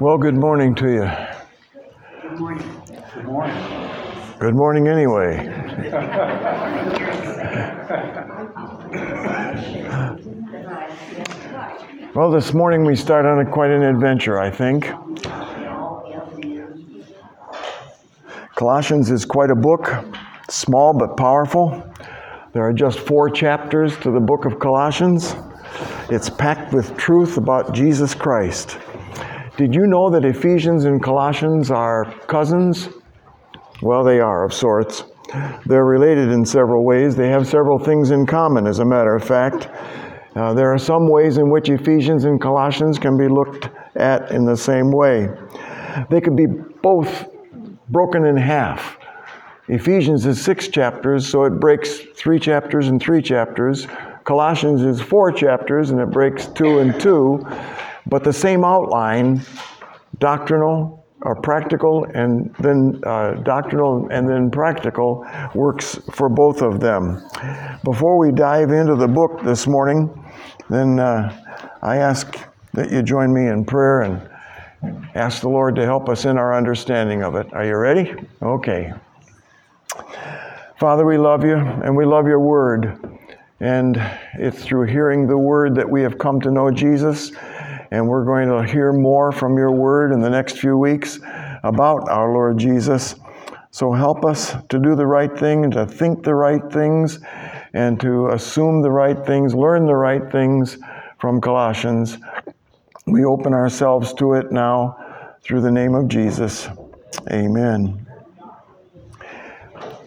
Well, good morning to you. Good morning. Good morning. Good morning, anyway. Well, this morning we start on a, quite an adventure, I think. Colossians is quite a book, small but powerful. There are just four chapters to the book of Colossians. It's packed with truth about Jesus Christ. Did you know that Ephesians and Colossians are cousins? Well, they are, of sorts. They're related in several ways. They have several things in common, as a matter of fact. Uh, there are some ways in which Ephesians and Colossians can be looked at in the same way. They could be both broken in half. Ephesians is six chapters, so it breaks three chapters and three chapters. Colossians is four chapters, and it breaks two and two. But the same outline, doctrinal or practical, and then uh, doctrinal and then practical, works for both of them. Before we dive into the book this morning, then uh, I ask that you join me in prayer and ask the Lord to help us in our understanding of it. Are you ready? Okay. Father, we love you and we love your word. And it's through hearing the word that we have come to know Jesus. And we're going to hear more from your word in the next few weeks about our Lord Jesus. So help us to do the right thing and to think the right things and to assume the right things, learn the right things from Colossians. We open ourselves to it now through the name of Jesus. Amen.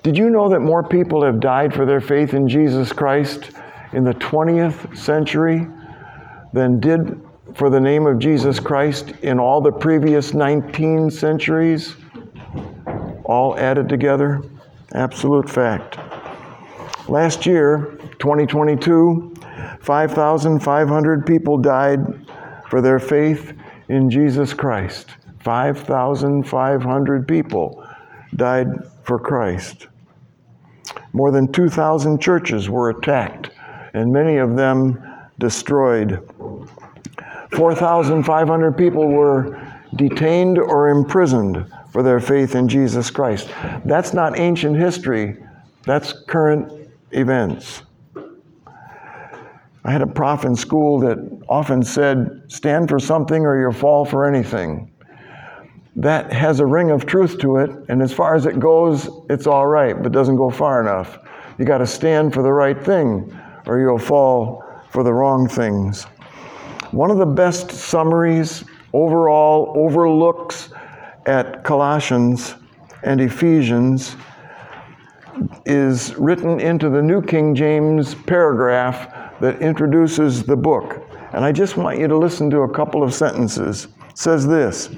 Did you know that more people have died for their faith in Jesus Christ in the 20th century than did for the name of Jesus Christ in all the previous 19 centuries? All added together? Absolute fact. Last year, 2022, 5,500 people died for their faith in Jesus Christ. 5,500 people died for Christ. More than 2,000 churches were attacked, and many of them destroyed. 4,500 people were detained or imprisoned for their faith in Jesus Christ. That's not ancient history, that's current events. I had a prof in school that often said, Stand for something or you'll fall for anything. That has a ring of truth to it, and as far as it goes, it's all right, but doesn't go far enough. You got to stand for the right thing or you'll fall for the wrong things. One of the best summaries, overall overlooks at Colossians and Ephesians is written into the New King James paragraph that introduces the book. And I just want you to listen to a couple of sentences. It says this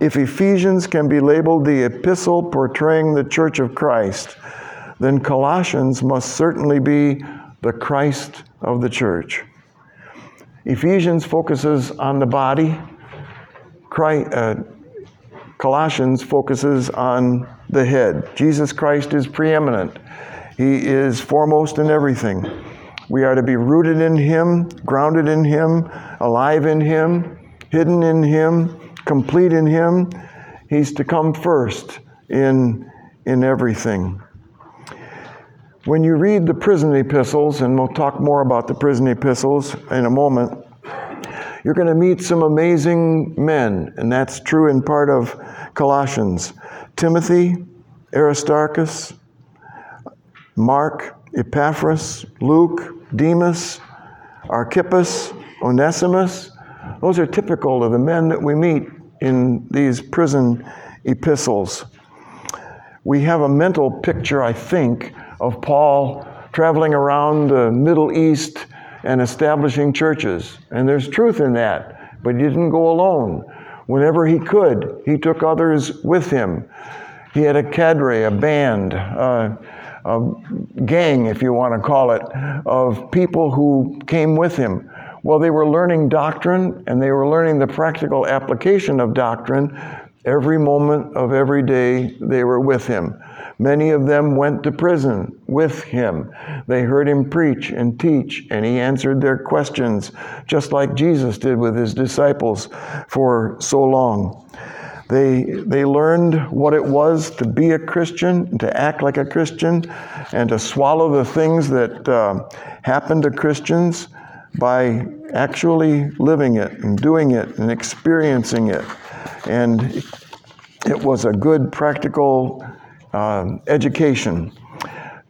If Ephesians can be labeled the epistle portraying the church of Christ, then Colossians must certainly be the Christ of the church. Ephesians focuses on the body, Christ, uh, Colossians focuses on the head. Jesus Christ is preeminent, He is foremost in everything. We are to be rooted in Him, grounded in Him, alive in Him, hidden in Him, complete in Him. He's to come first in, in everything. When you read the prison epistles, and we'll talk more about the prison epistles in a moment, you're going to meet some amazing men, and that's true in part of Colossians. Timothy, Aristarchus, Mark, Epaphras, Luke, Demas, Archippus, Onesimus. Those are typical of the men that we meet in these prison epistles. We have a mental picture, I think, of Paul traveling around the Middle East and establishing churches. And there's truth in that, but he didn't go alone. Whenever he could, he took others with him. He had a cadre, a band, uh, a gang, if you want to call it, of people who came with him. Well, they were learning doctrine and they were learning the practical application of doctrine every moment of every day they were with him. Many of them went to prison with him. They heard him preach and teach, and he answered their questions, just like Jesus did with his disciples for so long. They, they learned what it was to be a Christian, to act like a Christian, and to swallow the things that uh, happen to Christians by actually living it and doing it and experiencing it. And it was a good practical um, education.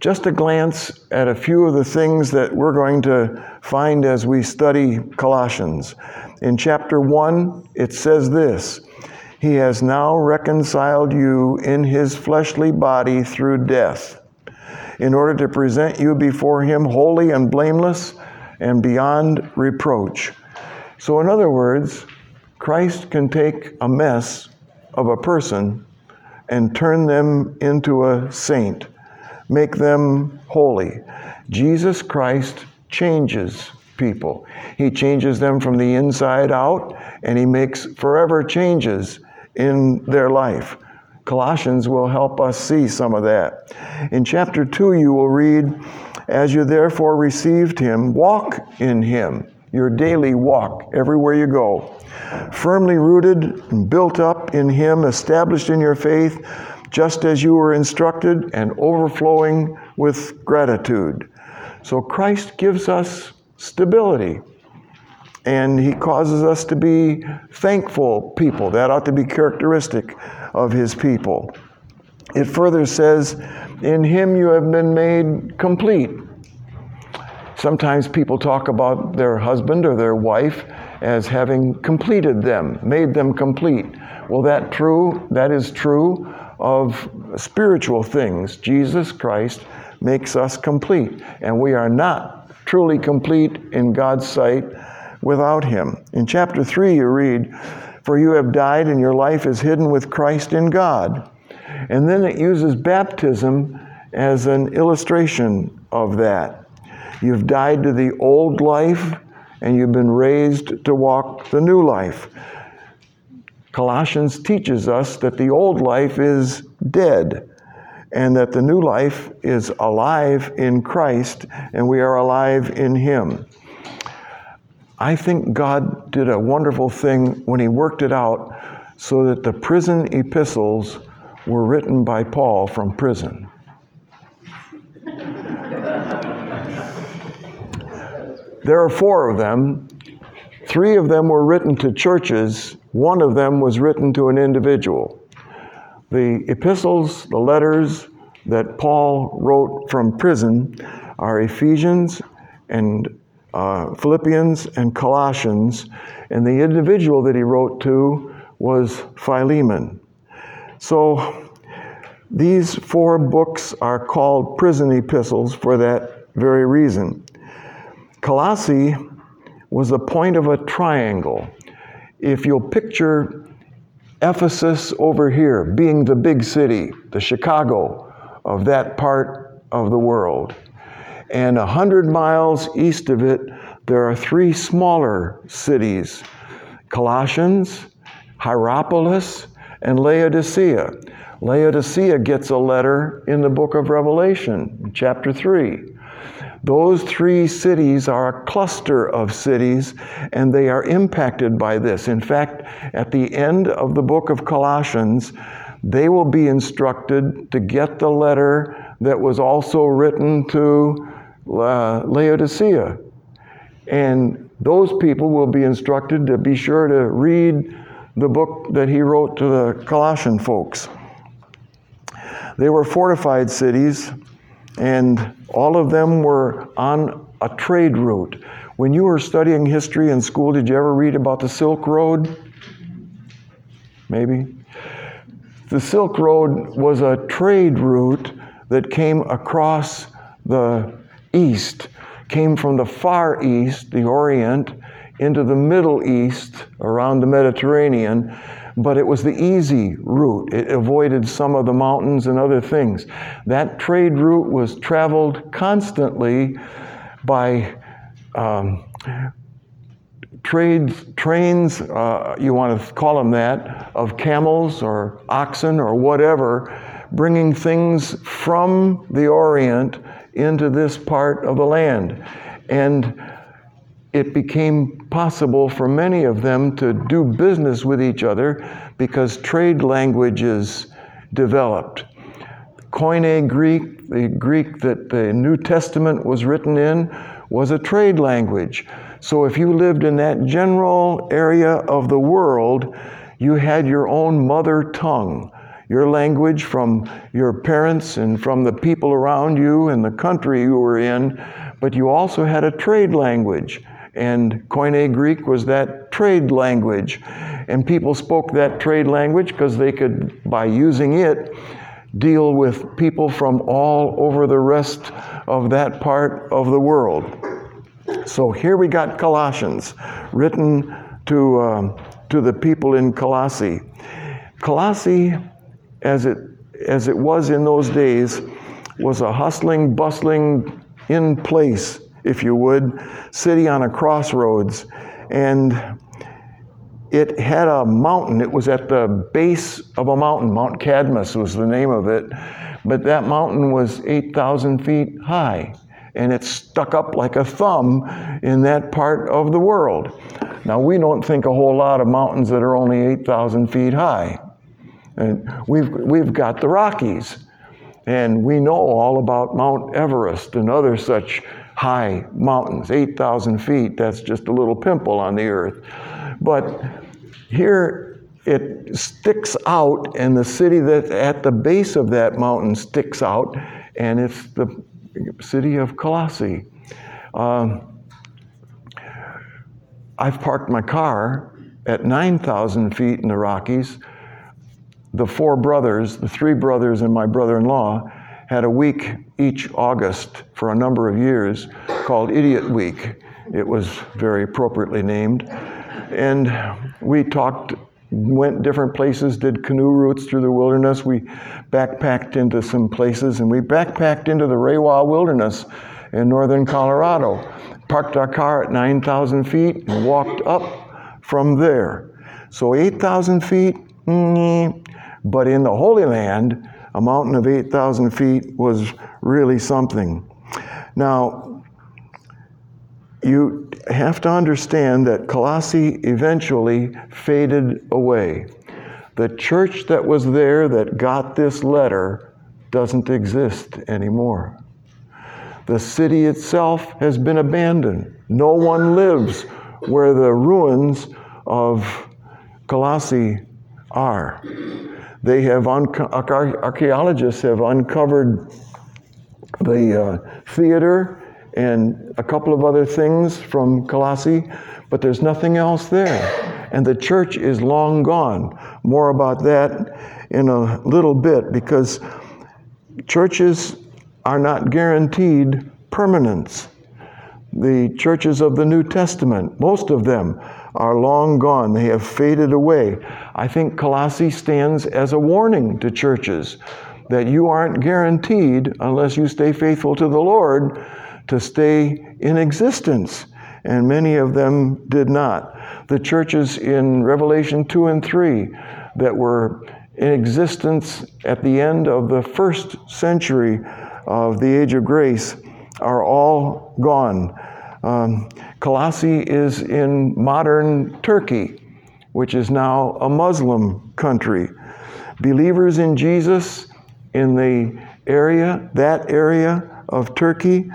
Just a glance at a few of the things that we're going to find as we study Colossians. In chapter 1, it says this He has now reconciled you in his fleshly body through death, in order to present you before him holy and blameless and beyond reproach. So, in other words, Christ can take a mess of a person and turn them into a saint, make them holy. Jesus Christ changes people. He changes them from the inside out, and He makes forever changes in their life. Colossians will help us see some of that. In chapter 2, you will read, As you therefore received Him, walk in Him, your daily walk, everywhere you go firmly rooted and built up in Him, established in your faith, just as you were instructed, and overflowing with gratitude. So Christ gives us stability. And he causes us to be thankful people. That ought to be characteristic of his people. It further says, In him you have been made complete. Sometimes people talk about their husband or their wife as having completed them, made them complete. Well, that true, that is true of spiritual things. Jesus Christ makes us complete, and we are not truly complete in God's sight without him. In chapter 3 you read, "For you have died and your life is hidden with Christ in God." And then it uses baptism as an illustration of that. You've died to the old life and you've been raised to walk the new life. Colossians teaches us that the old life is dead and that the new life is alive in Christ and we are alive in Him. I think God did a wonderful thing when He worked it out so that the prison epistles were written by Paul from prison. There are four of them. Three of them were written to churches, one of them was written to an individual. The epistles, the letters that Paul wrote from prison are Ephesians and uh, Philippians and Colossians, and the individual that he wrote to was Philemon. So these four books are called prison epistles for that very reason. Colossae was the point of a triangle. If you'll picture Ephesus over here being the big city, the Chicago of that part of the world, and a hundred miles east of it, there are three smaller cities Colossians, Hierapolis, and Laodicea. Laodicea gets a letter in the book of Revelation, chapter 3. Those three cities are a cluster of cities, and they are impacted by this. In fact, at the end of the book of Colossians, they will be instructed to get the letter that was also written to uh, Laodicea. And those people will be instructed to be sure to read the book that he wrote to the Colossian folks. They were fortified cities, and all of them were on a trade route. When you were studying history in school, did you ever read about the Silk Road? Maybe. The Silk Road was a trade route that came across the east, came from the far east, the Orient, into the Middle East, around the Mediterranean, but it was the easy route. It avoided some of the mountains and other things. That trade route was traveled constantly by um, trades, trains, uh, you want to call them that, of camels or oxen or whatever, bringing things from the Orient into this part of the land. And it became possible for many of them to do business with each other because trade languages developed. Koine Greek, the Greek that the New Testament was written in, was a trade language. So if you lived in that general area of the world, you had your own mother tongue, your language from your parents and from the people around you and the country you were in, but you also had a trade language. And Koine Greek was that trade language. And people spoke that trade language because they could, by using it, deal with people from all over the rest of that part of the world. So here we got Colossians, written to, um, to the people in Colossae. Colossae, as it, as it was in those days, was a hustling, bustling, in place if you would, city on a crossroads. And it had a mountain. It was at the base of a mountain. Mount Cadmus was the name of it. But that mountain was 8,000 feet high. And it stuck up like a thumb in that part of the world. Now, we don't think a whole lot of mountains that are only 8,000 feet high. And we've, we've got the Rockies. And we know all about Mount Everest and other such high mountains, 8,000 feet. That's just a little pimple on the earth. But here it sticks out, and the city that at the base of that mountain sticks out, and it's the city of Colossae. Um, I've parked my car at 9,000 feet in the Rockies. The four brothers, the three brothers, and my brother in law had a week each August for a number of years called Idiot Week. It was very appropriately named. And we talked, went different places, did canoe routes through the wilderness. We backpacked into some places, and we backpacked into the Rawah Wilderness in northern Colorado. Parked our car at 9,000 feet and walked up from there. So 8,000 feet, mm, but in the Holy Land, a mountain of 8,000 feet was really something. Now, you have to understand that Colossae eventually faded away. The church that was there that got this letter doesn't exist anymore. The city itself has been abandoned. No one lives where the ruins of Colossae are. They have archaeologists have uncovered the uh, theater and a couple of other things from Colossae, but there's nothing else there. And the church is long gone. More about that in a little bit because churches are not guaranteed permanence. The churches of the New Testament, most of them, are long gone. They have faded away. I think Colossae stands as a warning to churches that you aren't guaranteed, unless you stay faithful to the Lord, to stay in existence. And many of them did not. The churches in Revelation 2 and 3 that were in existence at the end of the first century of the age of grace are all gone. Um, Colossae is in modern Turkey, which is now a Muslim country. Believers in Jesus in the area, that area of Turkey,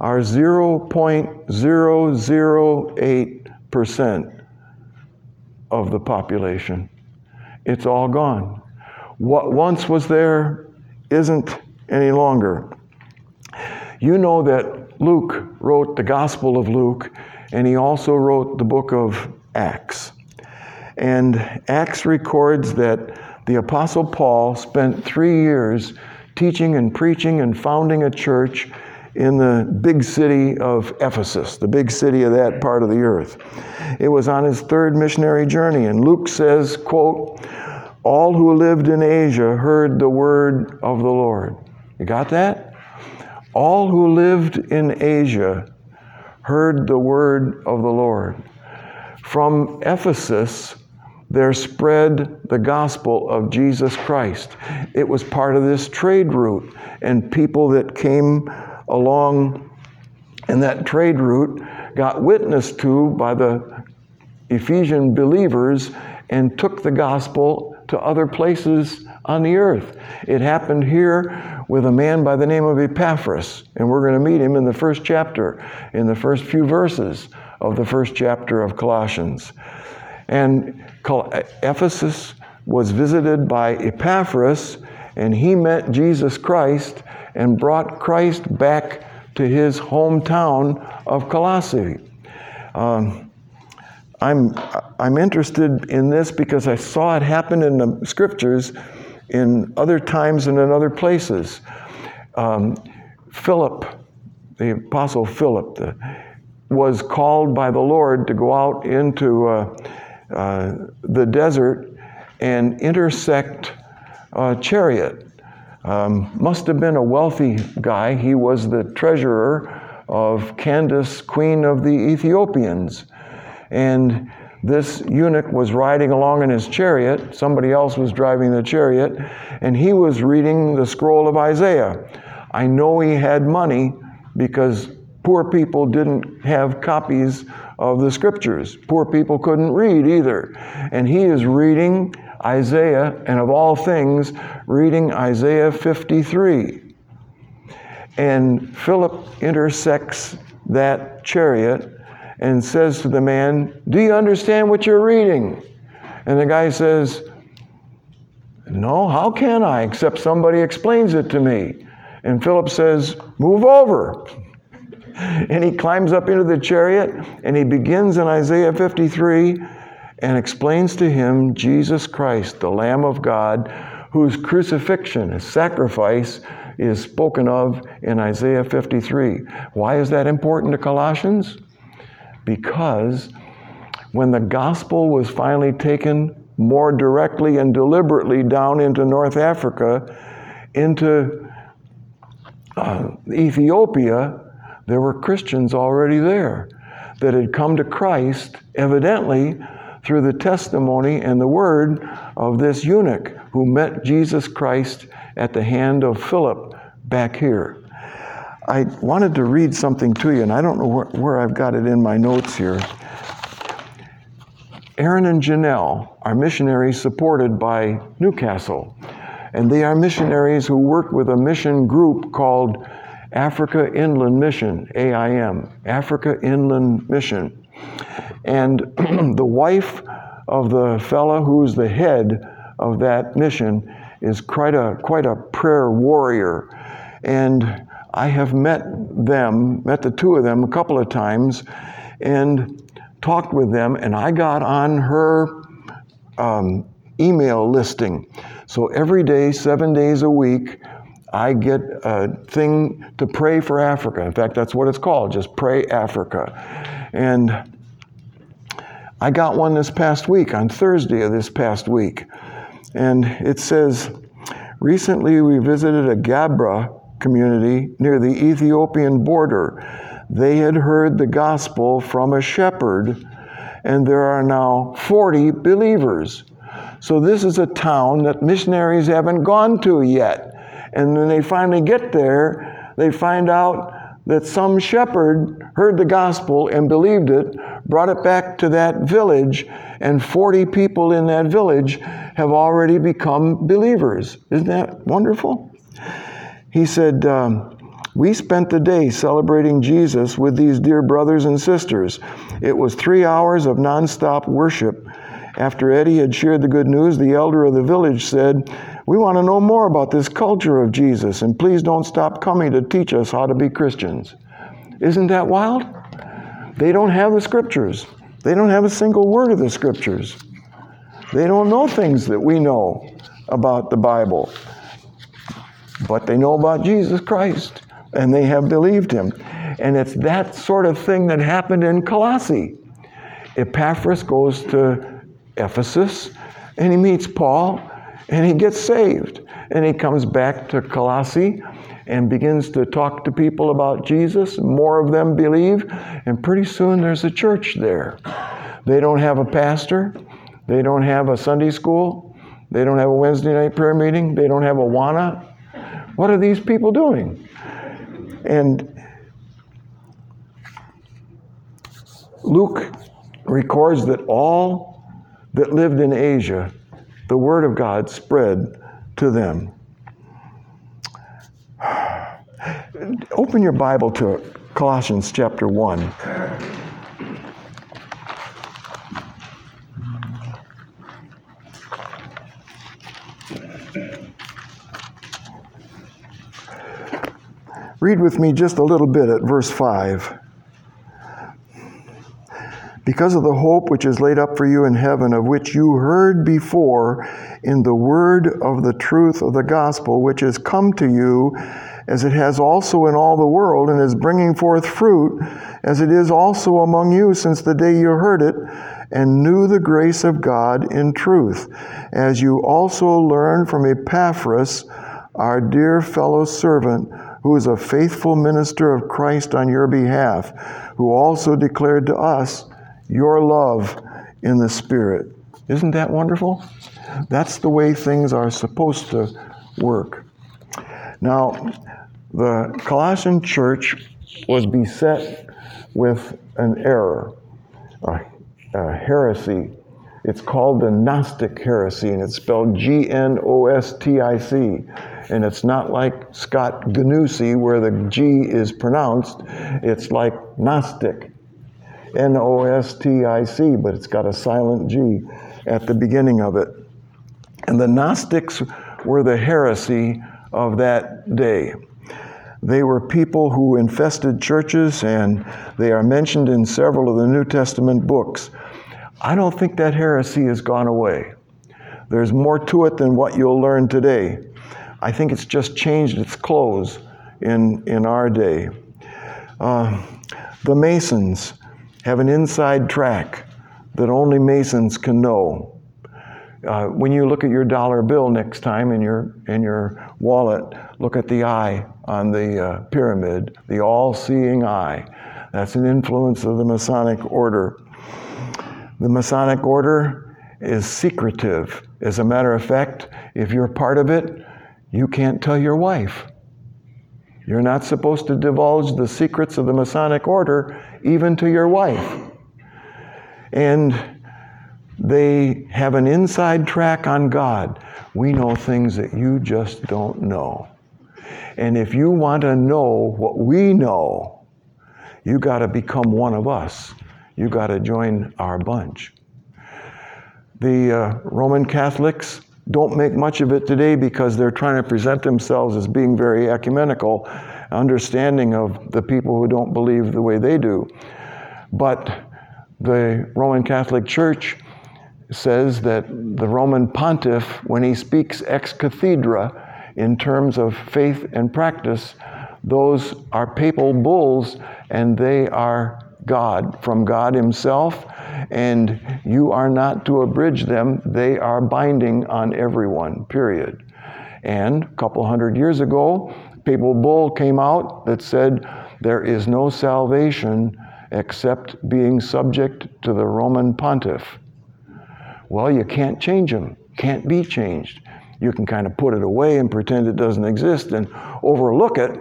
are 0.008% of the population. It's all gone. What once was there isn't any longer. You know that Luke wrote the Gospel of Luke, and he also wrote the book of Acts. And Acts records that the Apostle Paul spent three years teaching and preaching and founding a church in the big city of Ephesus, the big city of that part of the earth. It was on his third missionary journey, and Luke says, quote, all who lived in Asia heard the word of the Lord. You got that? All who lived in Asia heard the word of the Lord. from Ephesus, there spread the gospel of Jesus Christ. It was part of this trade route, and people that came along in that trade route got witnessed to by the Ephesian believers and took the gospel to other places on the earth. It happened here with a man by the name of Epaphras, and we're going to meet him in the first chapter, in the first few verses of the first chapter of Colossians. And Ephesus was visited by Epaphras, and he met Jesus Christ and brought Christ back to his hometown of Colossae. Um, I'm, I'm interested in this because I saw it happen in the scriptures in other times and in other places. Um, Philip, the Apostle Philip, the, was called by the Lord to go out into uh, uh, the desert and intersect a chariot. Um, must have been a wealthy guy. He was the treasurer of Candace, queen of the Ethiopians. And this eunuch was riding along in his chariot. Somebody else was driving the chariot, and he was reading the scroll of Isaiah. I know he had money because poor people didn't have copies of the scriptures. Poor people couldn't read either. And he is reading Isaiah, and of all things, reading Isaiah 53. And Philip intersects that chariot and says to the man, Do you understand what you're reading? And the guy says, No, how can I, except somebody explains it to me? And Philip says, Move over. And he climbs up into the chariot and he begins in Isaiah 53 and explains to him Jesus Christ, the Lamb of God, whose crucifixion, his sacrifice, is spoken of in Isaiah 53. Why is that important to Colossians? Because when the gospel was finally taken more directly and deliberately down into North Africa, into uh, Ethiopia, there were Christians already there that had come to Christ, evidently through the testimony and the word of this eunuch who met Jesus Christ at the hand of Philip back here. I wanted to read something to you, and I don't know where, where I've got it in my notes here. Aaron and Janelle are missionaries supported by Newcastle, and they are missionaries who work with a mission group called Africa Inland Mission, AIM, Africa Inland Mission. And the wife of the fellow who's the head of that mission is quite a, quite a prayer warrior. And I have met them, met the two of them a couple of times, and talked with them, and I got on her um, email listing. So every day, seven days a week, I get a thing to pray for Africa. In fact, that's what it's called, just Pray Africa. And I got one this past week, on Thursday of this past week. And it says, Recently we visited a Gabra community near the Ethiopian border. They had heard the gospel from a shepherd, and there are now 40 believers. So this is a town that missionaries haven't gone to yet. And when they finally get there, they find out that some shepherd heard the gospel and believed it, brought it back to that village, and 40 people in that village have already become believers. Isn't that wonderful? He said, um, We spent the day celebrating Jesus with these dear brothers and sisters. It was three hours of nonstop worship. After Eddie had shared the good news, the elder of the village said, we want to know more about this culture of Jesus, and please don't stop coming to teach us how to be Christians. Isn't that wild? They don't have the scriptures, they don't have a single word of the scriptures. They don't know things that we know about the Bible, but they know about Jesus Christ, and they have believed him. And it's that sort of thing that happened in Colossae. Epaphras goes to Ephesus and he meets Paul and he gets saved. And he comes back to Colossae and begins to talk to people about Jesus. More of them believe, and pretty soon there's a church there. They don't have a pastor. They don't have a Sunday school. They don't have a Wednesday night prayer meeting. They don't have AWANA. What are these people doing? And Luke records that all that lived in Asia, the Word of God spread to them. Open your Bible to Colossians chapter 1. Read with me just a little bit at verse 5. Because of the hope which is laid up for you in heaven, of which you heard before in the word of the truth of the gospel, which has come to you, as it has also in all the world, and is bringing forth fruit, as it is also among you since the day you heard it, and knew the grace of God in truth, as you also learned from Epaphras, our dear fellow servant who is a faithful minister of Christ on your behalf, who also declared to us your love in the Spirit. Isn't that wonderful? That's the way things are supposed to work. Now, the Colossian church was beset with an error, a, a heresy. It's called the Gnostic heresy, and it's spelled G N O S T I C and it's not like Scott Gnusy where the G is pronounced. It's like Gnostic, N O S T I C, but it's got a silent G at the beginning of it. And the Gnostics were the heresy of that day. They were people who infested churches, and they are mentioned in several of the New Testament books. I don't think that heresy has gone away. There's more to it than what you'll learn today. I think it's just changed its clothes in, in our day. Uh, the Masons have an inside track that only Masons can know. Uh, when you look at your dollar bill next time in your, in your wallet, look at the eye on the uh, pyramid, the all seeing eye. That's an influence of the Masonic order. The Masonic order is secretive. As a matter of fact, if you're part of it, you can't tell your wife. You're not supposed to divulge the secrets of the Masonic order even to your wife. And they have an inside track on God. We know things that you just don't know. And if you want to know what we know, you got to become one of us. You got to join our bunch. The uh, Roman Catholics don't make much of it today because they're trying to present themselves as being very ecumenical, understanding of the people who don't believe the way they do. But the Roman Catholic Church says that the Roman pontiff, when he speaks ex cathedra in terms of faith and practice, those are papal bulls and they are God, from God Himself, and you are not to abridge them. They are binding on everyone, period. And a couple hundred years ago, papal bull came out that said there is no salvation except being subject to the Roman pontiff. Well, you can't change them, can't be changed. You can kind of put it away and pretend it doesn't exist and overlook it,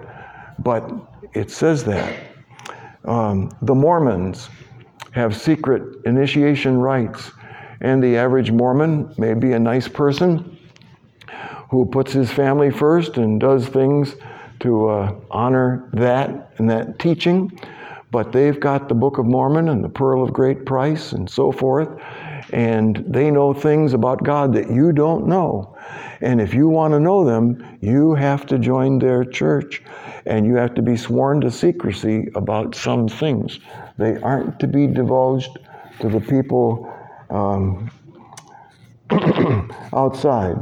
but it says that. Um, the Mormons have secret initiation rites, and the average Mormon may be a nice person who puts his family first and does things to uh, honor that and that teaching. But they've got the Book of Mormon and the Pearl of Great Price and so forth, and they know things about God that you don't know. And if you want to know them, you have to join their church and you have to be sworn to secrecy about some things. They aren't to be divulged to the people um, outside.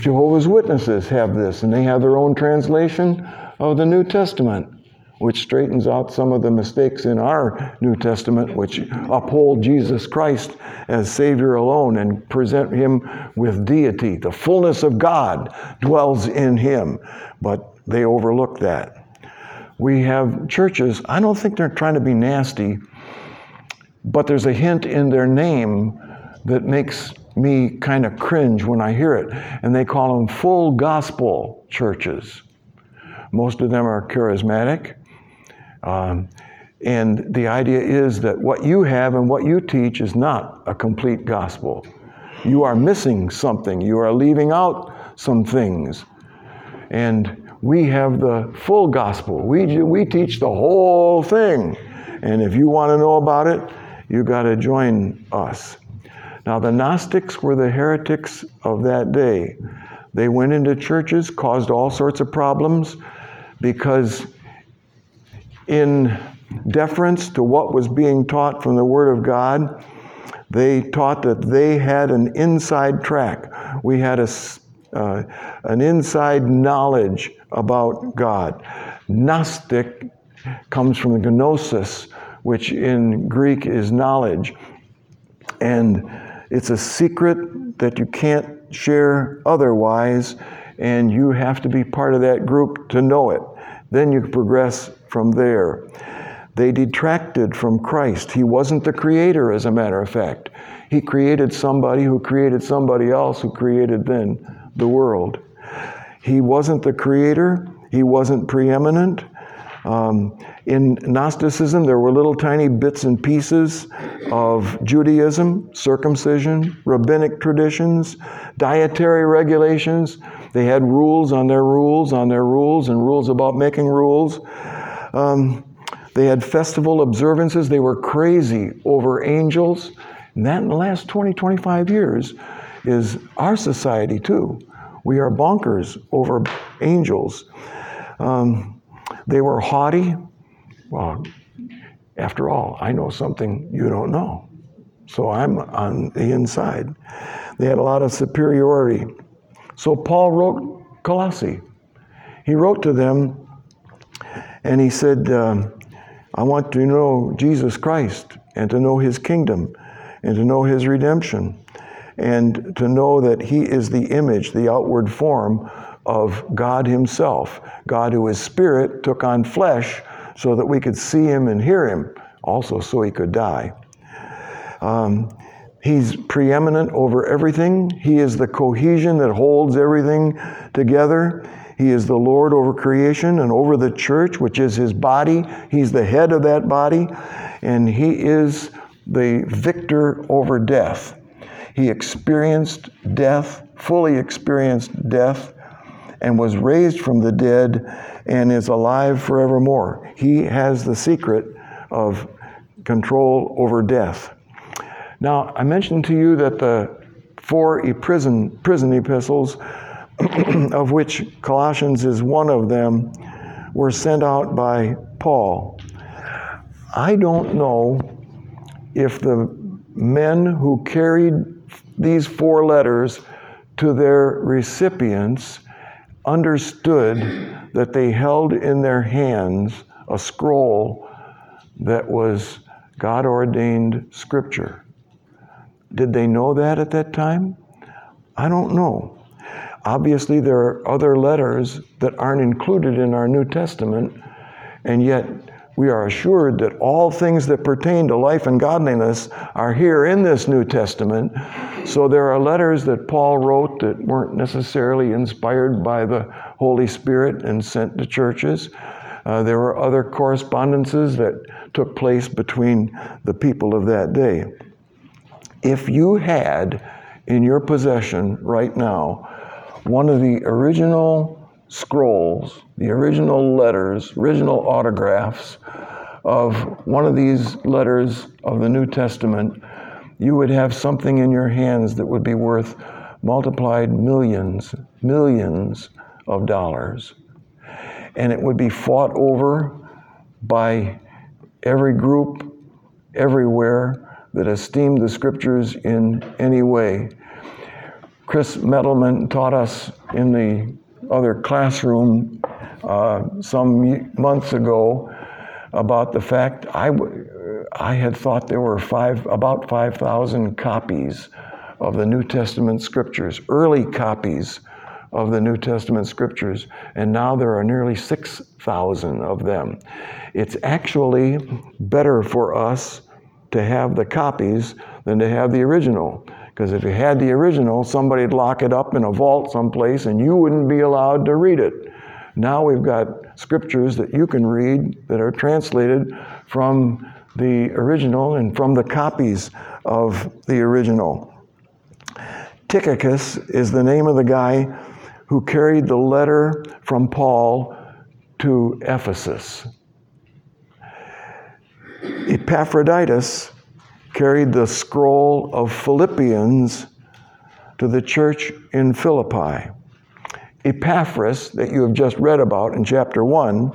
Jehovah's Witnesses have this, and they have their own translation of the New Testament which straightens out some of the mistakes in our New Testament, which uphold Jesus Christ as Savior alone and present Him with deity. The fullness of God dwells in Him, but they overlook that. We have churches, I don't think they're trying to be nasty, but there's a hint in their name that makes me kind of cringe when I hear it. And they call them full gospel churches. Most of them are charismatic. Um, and the idea is that what you have and what you teach is not a complete gospel. You are missing something, you are leaving out some things. And we have the full gospel. We, we teach the whole thing. And if you want to know about it, you got to join us. Now, the Gnostics were the heretics of that day. They went into churches, caused all sorts of problems because, in deference to what was being taught from the Word of God, they taught that they had an inside track. We had a, uh, an inside knowledge about God. Gnostic comes from the gnosis, which in Greek is knowledge. And it's a secret that you can't share otherwise, and you have to be part of that group to know it. Then you progress from there. They detracted from Christ. He wasn't the creator, as a matter of fact. He created somebody who created somebody else who created then the world. He wasn't the creator, he wasn't preeminent. Um, in Gnosticism, there were little tiny bits and pieces of Judaism, circumcision, rabbinic traditions, dietary regulations. They had rules on their rules on their rules and rules about making rules. Um, they had festival observances. They were crazy over angels. And that in the last 20, 25 years is our society too. We are bonkers over angels. Um, they were haughty. Well, after all, I know something you don't know. So I'm on the inside. They had a lot of superiority. So Paul wrote Colossae. He wrote to them and he said, um, I want to know Jesus Christ and to know his kingdom and to know his redemption and to know that he is the image, the outward form of God Himself. God, who is Spirit, took on flesh so that we could see Him and hear Him, also so He could die. Um, he's preeminent over everything. He is the cohesion that holds everything together. He is the Lord over creation and over the church, which is His body. He's the head of that body, and He is the victor over death. He experienced death, fully experienced death and was raised from the dead and is alive forevermore. He has the secret of control over death. Now, I mentioned to you that the four prison, prison epistles, of which Colossians is one of them, were sent out by Paul. I don't know if the men who carried these four letters to their recipients understood that they held in their hands a scroll that was God ordained scripture. Did they know that at that time? I don't know. Obviously, there are other letters that aren't included in our New Testament, and yet we are assured that all things that pertain to life and godliness are here in this New Testament. So there are letters that Paul wrote that weren't necessarily inspired by the Holy Spirit and sent to churches. Uh, there were other correspondences that took place between the people of that day. If you had in your possession right now one of the original scrolls, the original letters, original autographs of one of these letters of the New Testament, you would have something in your hands that would be worth multiplied millions, millions of dollars. And it would be fought over by every group everywhere that esteemed the scriptures in any way. Chris Mettleman taught us in the other classroom uh, some months ago about the fact I, I had thought there were five, about 5,000 copies of the New Testament scriptures, early copies of the New Testament scriptures, and now there are nearly 6,000 of them. It's actually better for us to have the copies than to have the original. Because if you had the original, somebody'd lock it up in a vault someplace and you wouldn't be allowed to read it. Now we've got scriptures that you can read that are translated from the original and from the copies of the original. Tychicus is the name of the guy who carried the letter from Paul to Ephesus. Epaphroditus carried the scroll of Philippians to the church in Philippi. Epaphras, that you have just read about in chapter 1,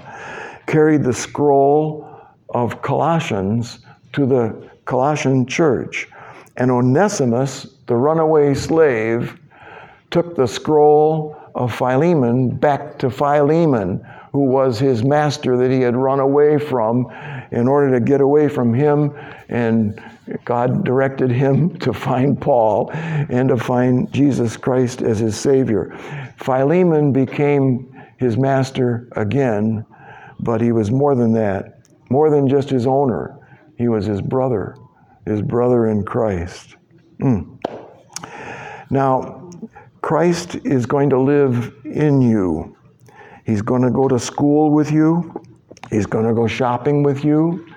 carried the scroll of Colossians to the Colossian church. And Onesimus, the runaway slave, took the scroll of Philemon back to Philemon, who was his master that he had run away from in order to get away from him. And God directed him to find Paul and to find Jesus Christ as his Savior. Philemon became his master again, but he was more than that, more than just his owner. He was his brother, his brother in Christ. Mm. Now, Christ is going to live in you. He's going to go to school with you. He's going to go shopping with you.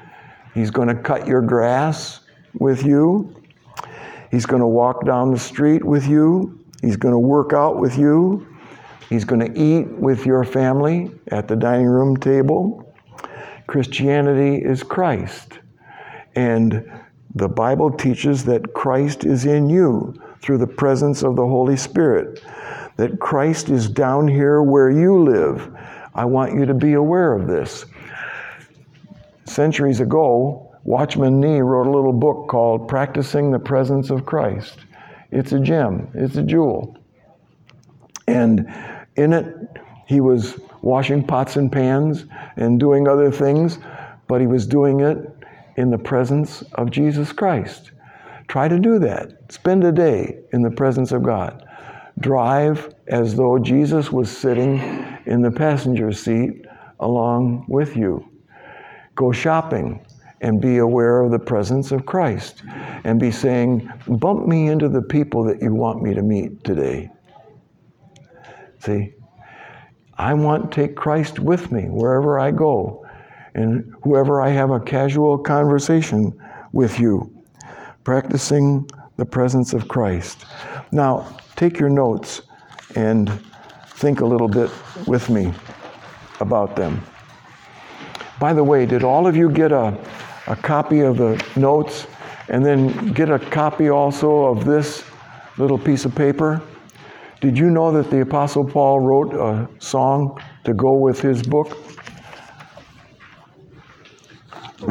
He's going to cut your grass with you. He's going to walk down the street with you. He's going to work out with you. He's going to eat with your family at the dining room table. Christianity is Christ. And the Bible teaches that Christ is in you through the presence of the Holy Spirit, that Christ is down here where you live. I want you to be aware of this. Centuries ago, Watchman Nee wrote a little book called Practicing the Presence of Christ. It's a gem, it's a jewel. And in it, he was washing pots and pans and doing other things, but he was doing it in the presence of Jesus Christ. Try to do that. Spend a day in the presence of God. Drive as though Jesus was sitting in the passenger seat along with you. Go shopping and be aware of the presence of Christ and be saying, Bump me into the people that you want me to meet today. See, I want to take Christ with me wherever I go and whoever I have a casual conversation with you, practicing the presence of Christ. Now, take your notes and think a little bit with me about them. By the way, did all of you get a a copy of the notes and then get a copy also of this little piece of paper. Did you know that the Apostle Paul wrote a song to go with his book?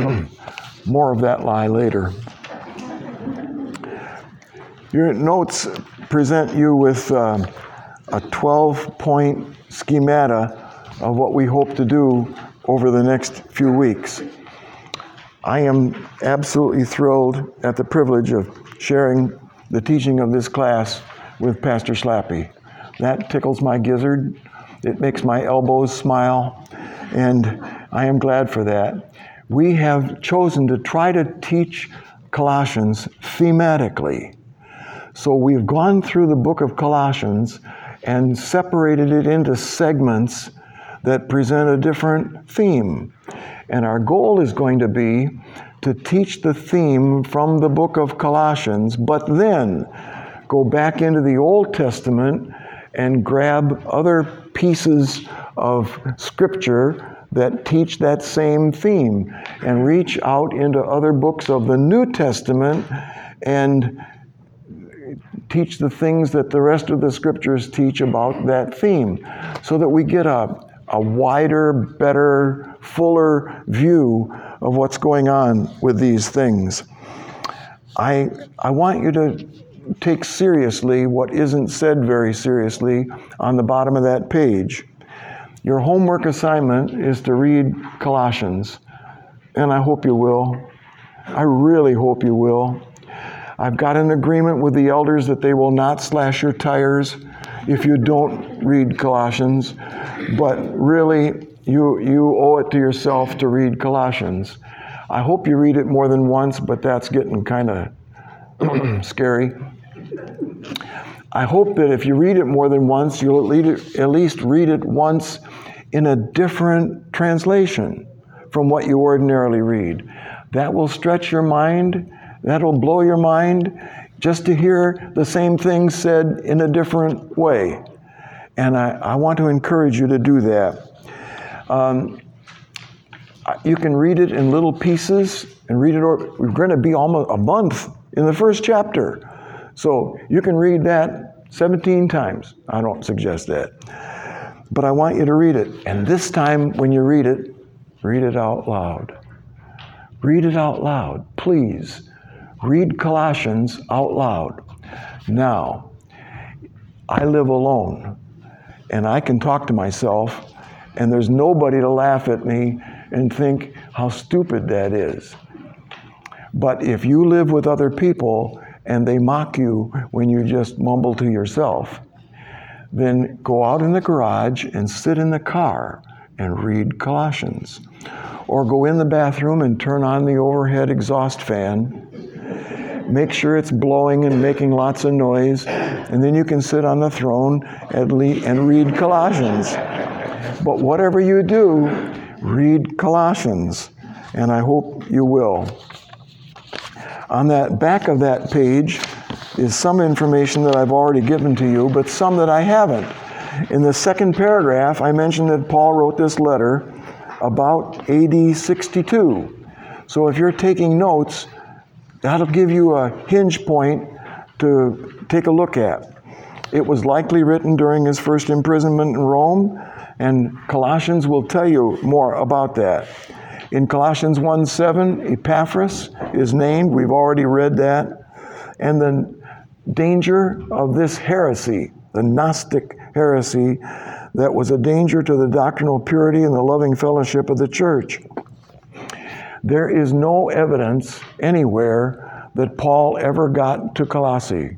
More of that lie later. Your notes present you with uh, a 12 point schemata of what we hope to do over the next few weeks. I am absolutely thrilled at the privilege of sharing the teaching of this class with Pastor Slappy. That tickles my gizzard. It makes my elbows smile, and I am glad for that. We have chosen to try to teach Colossians thematically. So we've gone through the book of Colossians and separated it into segments that present a different theme. And our goal is going to be to teach the theme from the book of Colossians, but then go back into the Old Testament and grab other pieces of scripture that teach that same theme and reach out into other books of the New Testament and teach the things that the rest of the scriptures teach about that theme so that we get a, a wider, better fuller view of what's going on with these things. I, I want you to take seriously what isn't said very seriously on the bottom of that page. Your homework assignment is to read Colossians, and I hope you will. I really hope you will. I've got an agreement with the elders that they will not slash your tires if you don't read Colossians, but really, you, you owe it to yourself to read Colossians. I hope you read it more than once, but that's getting kind of scary. I hope that if you read it more than once, you'll at least read it once in a different translation from what you ordinarily read. That will stretch your mind, that'll blow your mind just to hear the same thing said in a different way. And I, I want to encourage you to do that. Um, you can read it in little pieces and read it. We're going to be almost a month in the first chapter. So you can read that 17 times. I don't suggest that. But I want you to read it. And this time, when you read it, read it out loud. Read it out loud, please. Read Colossians out loud. Now, I live alone, and I can talk to myself, and there's nobody to laugh at me and think how stupid that is. But if you live with other people and they mock you when you just mumble to yourself, then go out in the garage and sit in the car and read Colossians. Or go in the bathroom and turn on the overhead exhaust fan. Make sure it's blowing and making lots of noise, and then you can sit on the throne and read Colossians. But whatever you do, read Colossians, and I hope you will. On that back of that page is some information that I've already given to you, but some that I haven't. In the second paragraph, I mentioned that Paul wrote this letter about AD 62. So if you're taking notes, that'll give you a hinge point to take a look at. It was likely written during his first imprisonment in Rome, and Colossians will tell you more about that. In Colossians 1 7, Epaphras is named. We've already read that. And the danger of this heresy, the Gnostic heresy, that was a danger to the doctrinal purity and the loving fellowship of the church. There is no evidence anywhere that Paul ever got to Colossae.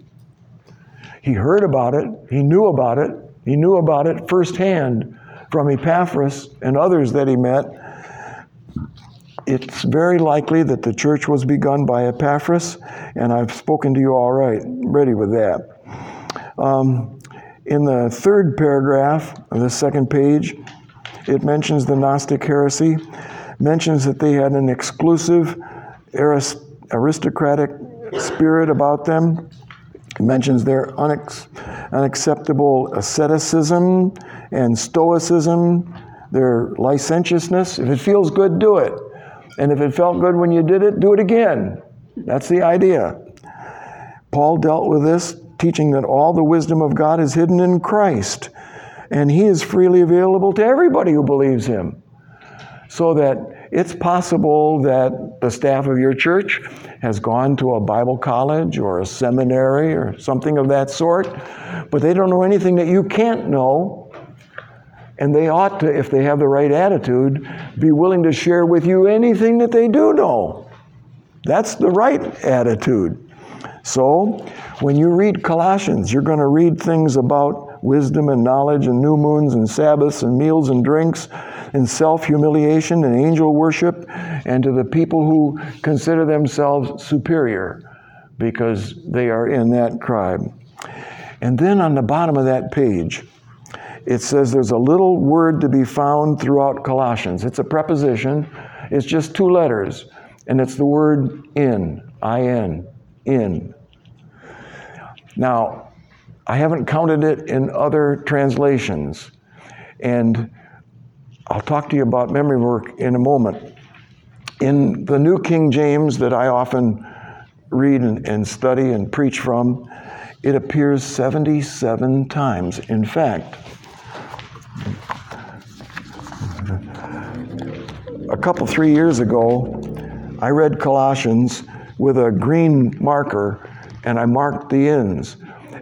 He heard about it, he knew about it, he knew about it firsthand from Epaphras and others that he met it's very likely that the church was begun by Epaphras, and I've spoken to you all right, ready with that. Um, in the third paragraph of the second page, it mentions the Gnostic heresy, mentions that they had an exclusive aristocratic spirit about them, mentions their unex- unacceptable asceticism and stoicism, their licentiousness. If it feels good, do it. And if it felt good when you did it, do it again. That's the idea. Paul dealt with this, teaching that all the wisdom of God is hidden in Christ, and He is freely available to everybody who believes Him. So that it's possible that the staff of your church has gone to a Bible college or a seminary or something of that sort, but they don't know anything that you can't know and they ought to, if they have the right attitude, be willing to share with you anything that they do know. That's the right attitude. So, when you read Colossians, you're going to read things about wisdom and knowledge and new moons and Sabbaths and meals and drinks and self humiliation and angel worship and to the people who consider themselves superior because they are in that tribe. And then on the bottom of that page, it says there's a little word to be found throughout Colossians. It's a preposition, it's just two letters, and it's the word in, I N, in. Now, I haven't counted it in other translations, and I'll talk to you about memory work in a moment. In the New King James that I often read and, and study and preach from, it appears 77 times. In fact, a couple, three years ago, I read Colossians with a green marker and I marked the ends.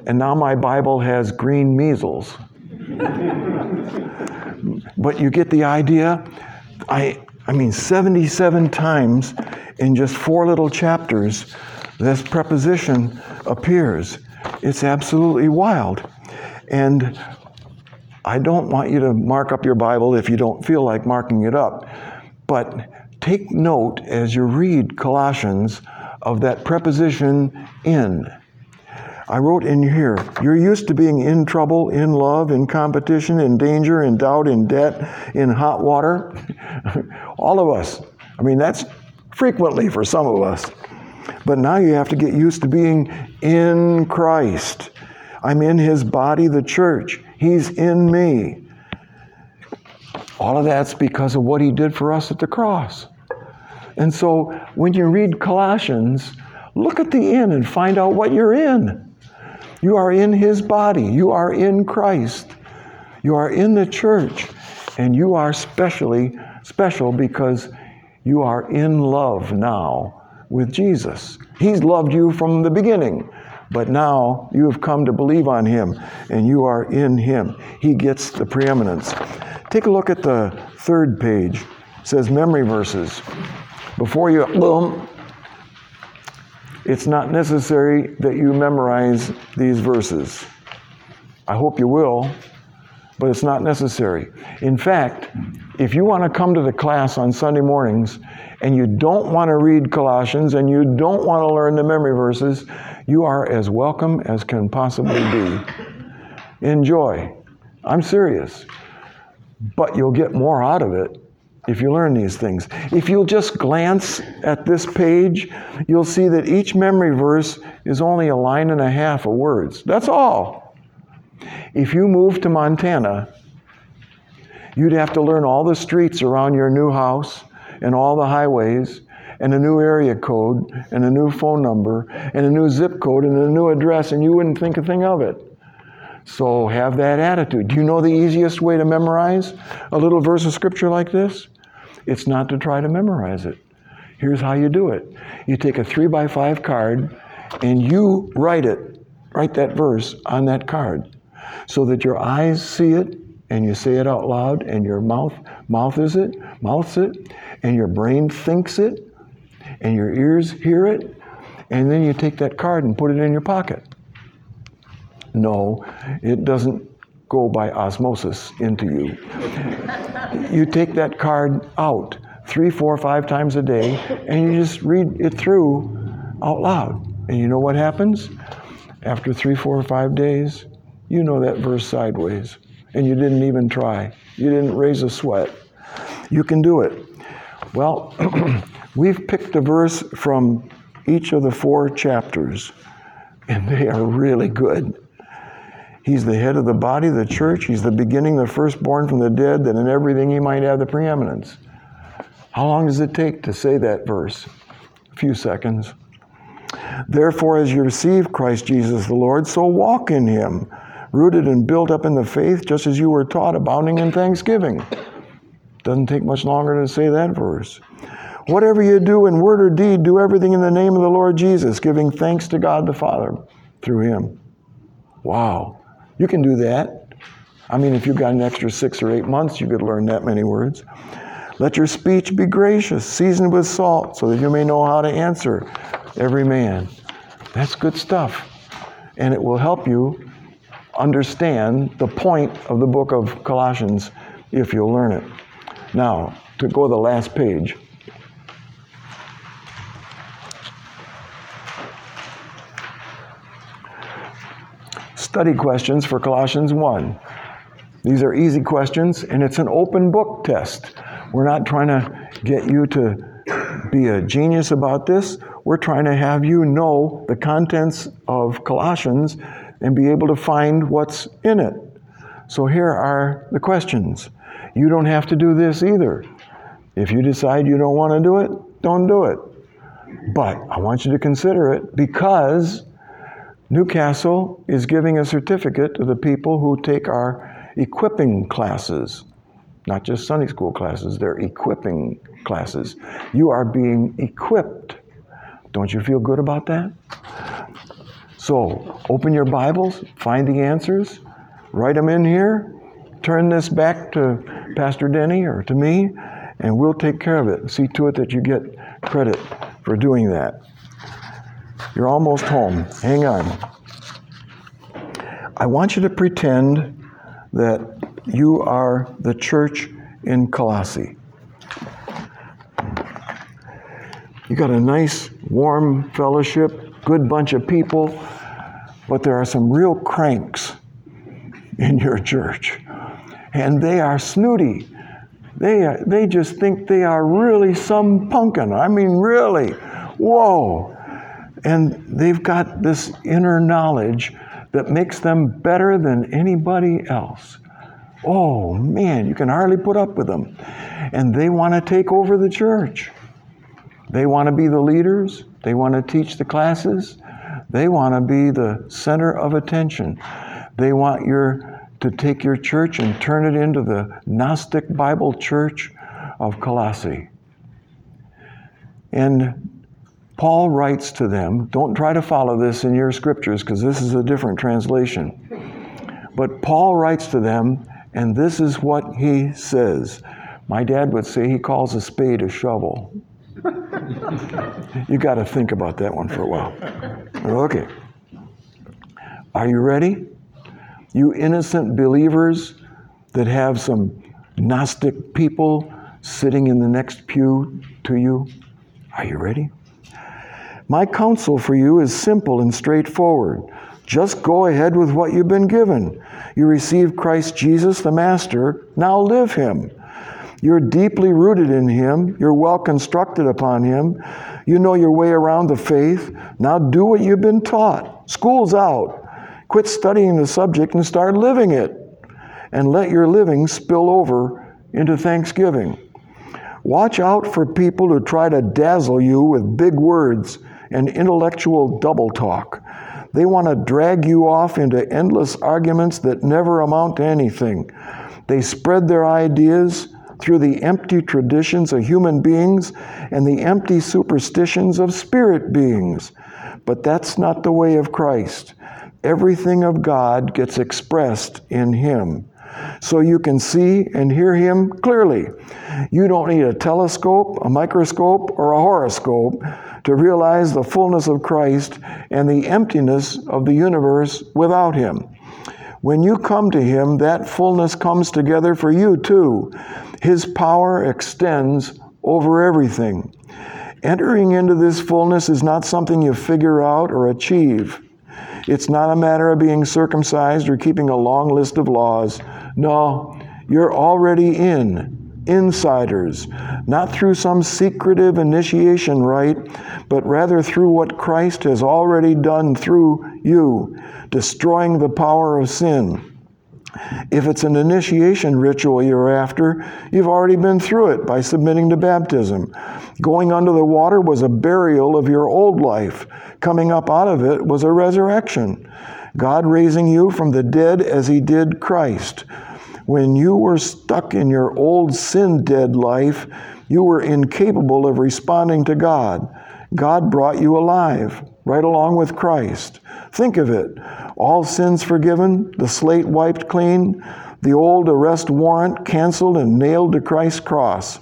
And now my Bible has green measles. but you get the idea? I, I mean, 77 times in just four little chapters, this preposition appears. It's absolutely wild. And I don't want you to mark up your Bible if you don't feel like marking it up. But take note as you read Colossians of that preposition in. I wrote in here, you're used to being in trouble, in love, in competition, in danger, in doubt, in debt, in hot water. All of us. I mean, that's frequently for some of us. But now you have to get used to being in Christ. I'm in his body, the church. He's in me. All of that's because of what he did for us at the cross. And so when you read Colossians, look at the in and find out what you're in. You are in his body, you are in Christ, you are in the church, and you are specially special because you are in love now with Jesus. He's loved you from the beginning, but now you have come to believe on him and you are in him. He gets the preeminence. Take a look at the third page. It says memory verses. Before you, boom, it's not necessary that you memorize these verses. I hope you will, but it's not necessary. In fact, if you want to come to the class on Sunday mornings and you don't want to read Colossians and you don't want to learn the memory verses, you are as welcome as can possibly be. Enjoy. I'm serious. But you'll get more out of it if you learn these things. If you'll just glance at this page, you'll see that each memory verse is only a line and a half of words. That's all. If you move to Montana, you'd have to learn all the streets around your new house and all the highways and a new area code and a new phone number and a new zip code and a new address, and you wouldn't think a thing of it. So have that attitude. Do you know the easiest way to memorize a little verse of scripture like this? It's not to try to memorize it. Here's how you do it you take a three by five card and you write it, write that verse on that card so that your eyes see it and you say it out loud and your mouth mouth is it, mouths it, and your brain thinks it and your ears hear it, and then you take that card and put it in your pocket. No, it doesn't go by osmosis into you. you take that card out three, four, five times a day, and you just read it through out loud. And you know what happens? After three, four, or five days, you know that verse sideways. And you didn't even try. You didn't raise a sweat. You can do it. Well, we've picked a verse from each of the four chapters, and they are really good. He's the head of the body, the church. He's the beginning, the firstborn from the dead, that in everything he might have the preeminence. How long does it take to say that verse? A few seconds. Therefore, as you receive Christ Jesus the Lord, so walk in him, rooted and built up in the faith, just as you were taught, abounding in thanksgiving. Doesn't take much longer to say that verse. Whatever you do in word or deed, do everything in the name of the Lord Jesus, giving thanks to God the Father through him. Wow. You can do that. I mean, if you've got an extra six or eight months, you could learn that many words. Let your speech be gracious, seasoned with salt, so that you may know how to answer every man. That's good stuff. And it will help you understand the point of the book of Colossians if you'll learn it. Now, to go to the last page. Study questions for Colossians 1. These are easy questions, and it's an open book test. We're not trying to get you to be a genius about this. We're trying to have you know the contents of Colossians and be able to find what's in it. So here are the questions. You don't have to do this either. If you decide you don't want to do it, don't do it. But I want you to consider it because Newcastle is giving a certificate to the people who take our equipping classes, not just Sunday school classes, they're equipping classes. You are being equipped. Don't you feel good about that? So, open your Bibles, find the answers, write them in here, turn this back to Pastor Denny or to me, and we'll take care of it. See to it that you get credit for doing that. You're almost home. Hang on. I want you to pretend that you are the church in Colossae. You got a nice, warm fellowship, good bunch of people, but there are some real cranks in your church. And they are snooty. They, are, they just think they are really some punkin. I mean, really. Whoa. And they've got this inner knowledge that makes them better than anybody else. Oh man, you can hardly put up with them. And they want to take over the church. They want to be the leaders, they want to teach the classes, they want to be the center of attention. They want your to take your church and turn it into the Gnostic Bible church of Colossae. And Paul writes to them, don't try to follow this in your scriptures because this is a different translation. But Paul writes to them, and this is what he says. My dad would say he calls a spade a shovel. you got to think about that one for a while. Okay. Are you ready? You innocent believers that have some Gnostic people sitting in the next pew to you, are you ready? My counsel for you is simple and straightforward. Just go ahead with what you've been given. You receive Christ Jesus the Master, now live Him. You're deeply rooted in Him, you're well constructed upon Him, you know your way around the faith. Now do what you've been taught. School's out. Quit studying the subject and start living it. And let your living spill over into thanksgiving. Watch out for people who try to dazzle you with big words and intellectual double talk. They want to drag you off into endless arguments that never amount to anything. They spread their ideas through the empty traditions of human beings and the empty superstitions of spirit beings. But that's not the way of Christ everything of God gets expressed in Him. So you can see and hear Him clearly. You don't need a telescope, a microscope, or a horoscope to realize the fullness of Christ and the emptiness of the universe without Him. When you come to Him, that fullness comes together for you too. His power extends over everything. Entering into this fullness is not something you figure out or achieve. It's not a matter of being circumcised or keeping a long list of laws. No, you're already in, insiders, not through some secretive initiation rite, but rather through what Christ has already done through you, destroying the power of sin. If it's an initiation ritual you're after, you've already been through it by submitting to baptism. Going under the water was a burial of your old life. Coming up out of it was a resurrection. God raising you from the dead as He did Christ. When you were stuck in your old sin dead life, you were incapable of responding to God. God brought you alive, right along with Christ. Think of it all sins forgiven, the slate wiped clean, the old arrest warrant canceled and nailed to Christ's cross.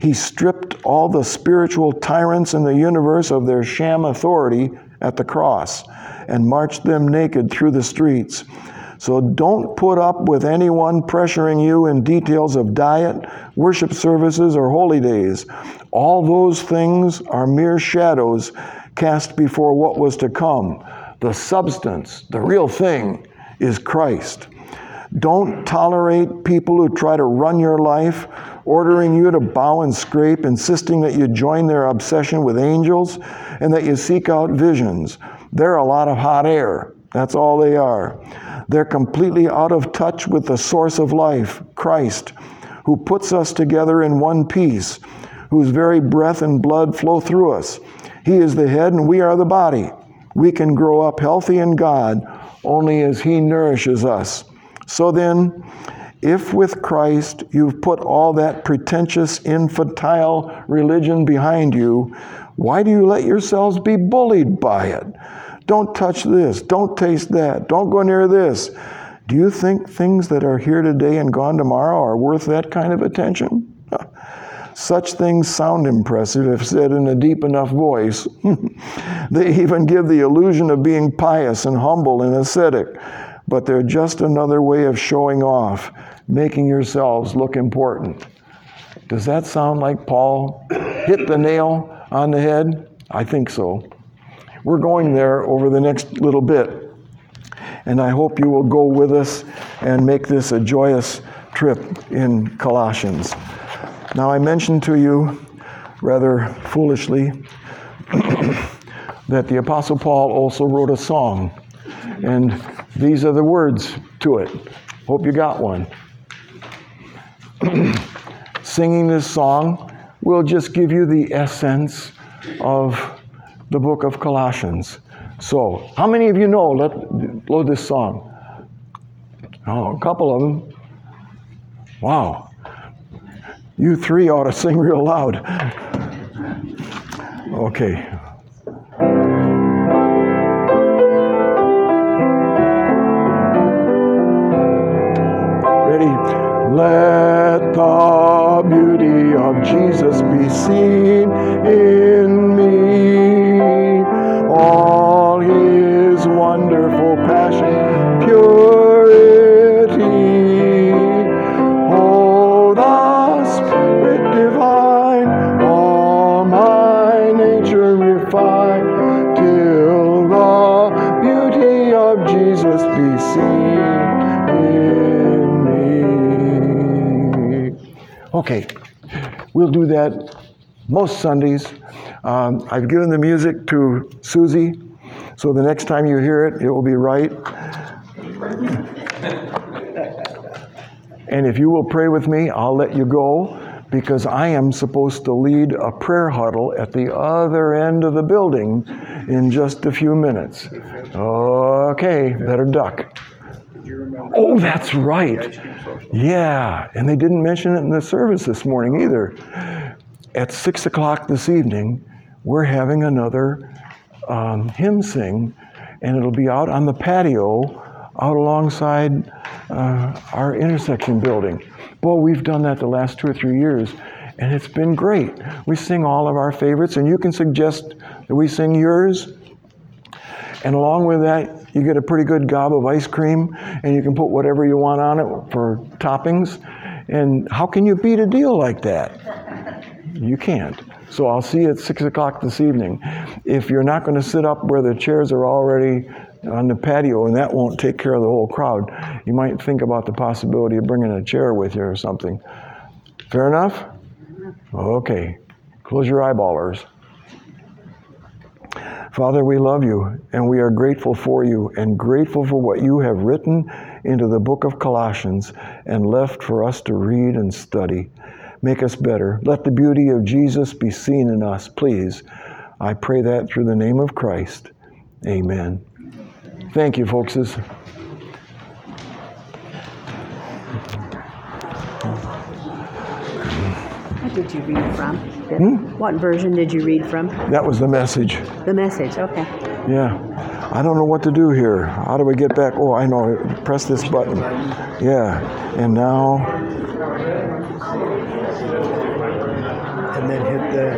He stripped all the spiritual tyrants in the universe of their sham authority at the cross and marched them naked through the streets. So don't put up with anyone pressuring you in details of diet, worship services, or holy days. All those things are mere shadows cast before what was to come. The substance, the real thing, is Christ. Don't tolerate people who try to run your life, ordering you to bow and scrape, insisting that you join their obsession with angels and that you seek out visions. They're a lot of hot air. That's all they are. They're completely out of touch with the source of life, Christ, who puts us together in one piece, whose very breath and blood flow through us. He is the head and we are the body. We can grow up healthy in God only as He nourishes us. So then, if with Christ you've put all that pretentious, infantile religion behind you, why do you let yourselves be bullied by it? Don't touch this. Don't taste that. Don't go near this. Do you think things that are here today and gone tomorrow are worth that kind of attention? Such things sound impressive if said in a deep enough voice. they even give the illusion of being pious and humble and ascetic, but they're just another way of showing off, making yourselves look important. Does that sound like Paul hit the nail on the head? I think so. We're going there over the next little bit. And I hope you will go with us and make this a joyous trip in Colossians. Now, I mentioned to you rather foolishly that the Apostle Paul also wrote a song. And these are the words to it. Hope you got one. Singing this song will just give you the essence of the book of Colossians. So, how many of you know? Let load this song. Oh, a couple of them. Wow. You three ought to sing real loud. Okay. Ready? Let the beauty of Jesus be seen in we'll do that most Sundays. Um, I've given the music to Susie, so the next time you hear it, it will be right. And if you will pray with me, I'll let you go because I am supposed to lead a prayer huddle at the other end of the building in just a few minutes. Okay, better duck. Oh, that's right. Yeah, and they didn't mention it in the service this morning either. At six o'clock this evening, we're having another um, hymn sing, and it'll be out on the patio out alongside uh, our intersection building. Boy, we've done that the last two or three years, and it's been great. We sing all of our favorites, and you can suggest that we sing yours. And along with that, you get a pretty good gob of ice cream, and you can put whatever you want on it for toppings. And how can you beat a deal like that? You can't. So I'll see you at 6 o'clock this evening. If you're not going to sit up where the chairs are already on the patio, and that won't take care of the whole crowd, you might think about the possibility of bringing a chair with you or something. Fair enough? Okay. Close your eyeballers. Father, we love you and we are grateful for you and grateful for what you have written into the book of Colossians and left for us to read and study. Make us better. Let the beauty of Jesus be seen in us, please. I pray that through the name of Christ. Amen. Thank you, folks. What did you read from? What version did you read from? That was the message. The message, okay. Yeah. I don't know what to do here. How do we get back? Oh, I know. Press this button. Yeah. And now. and then hit the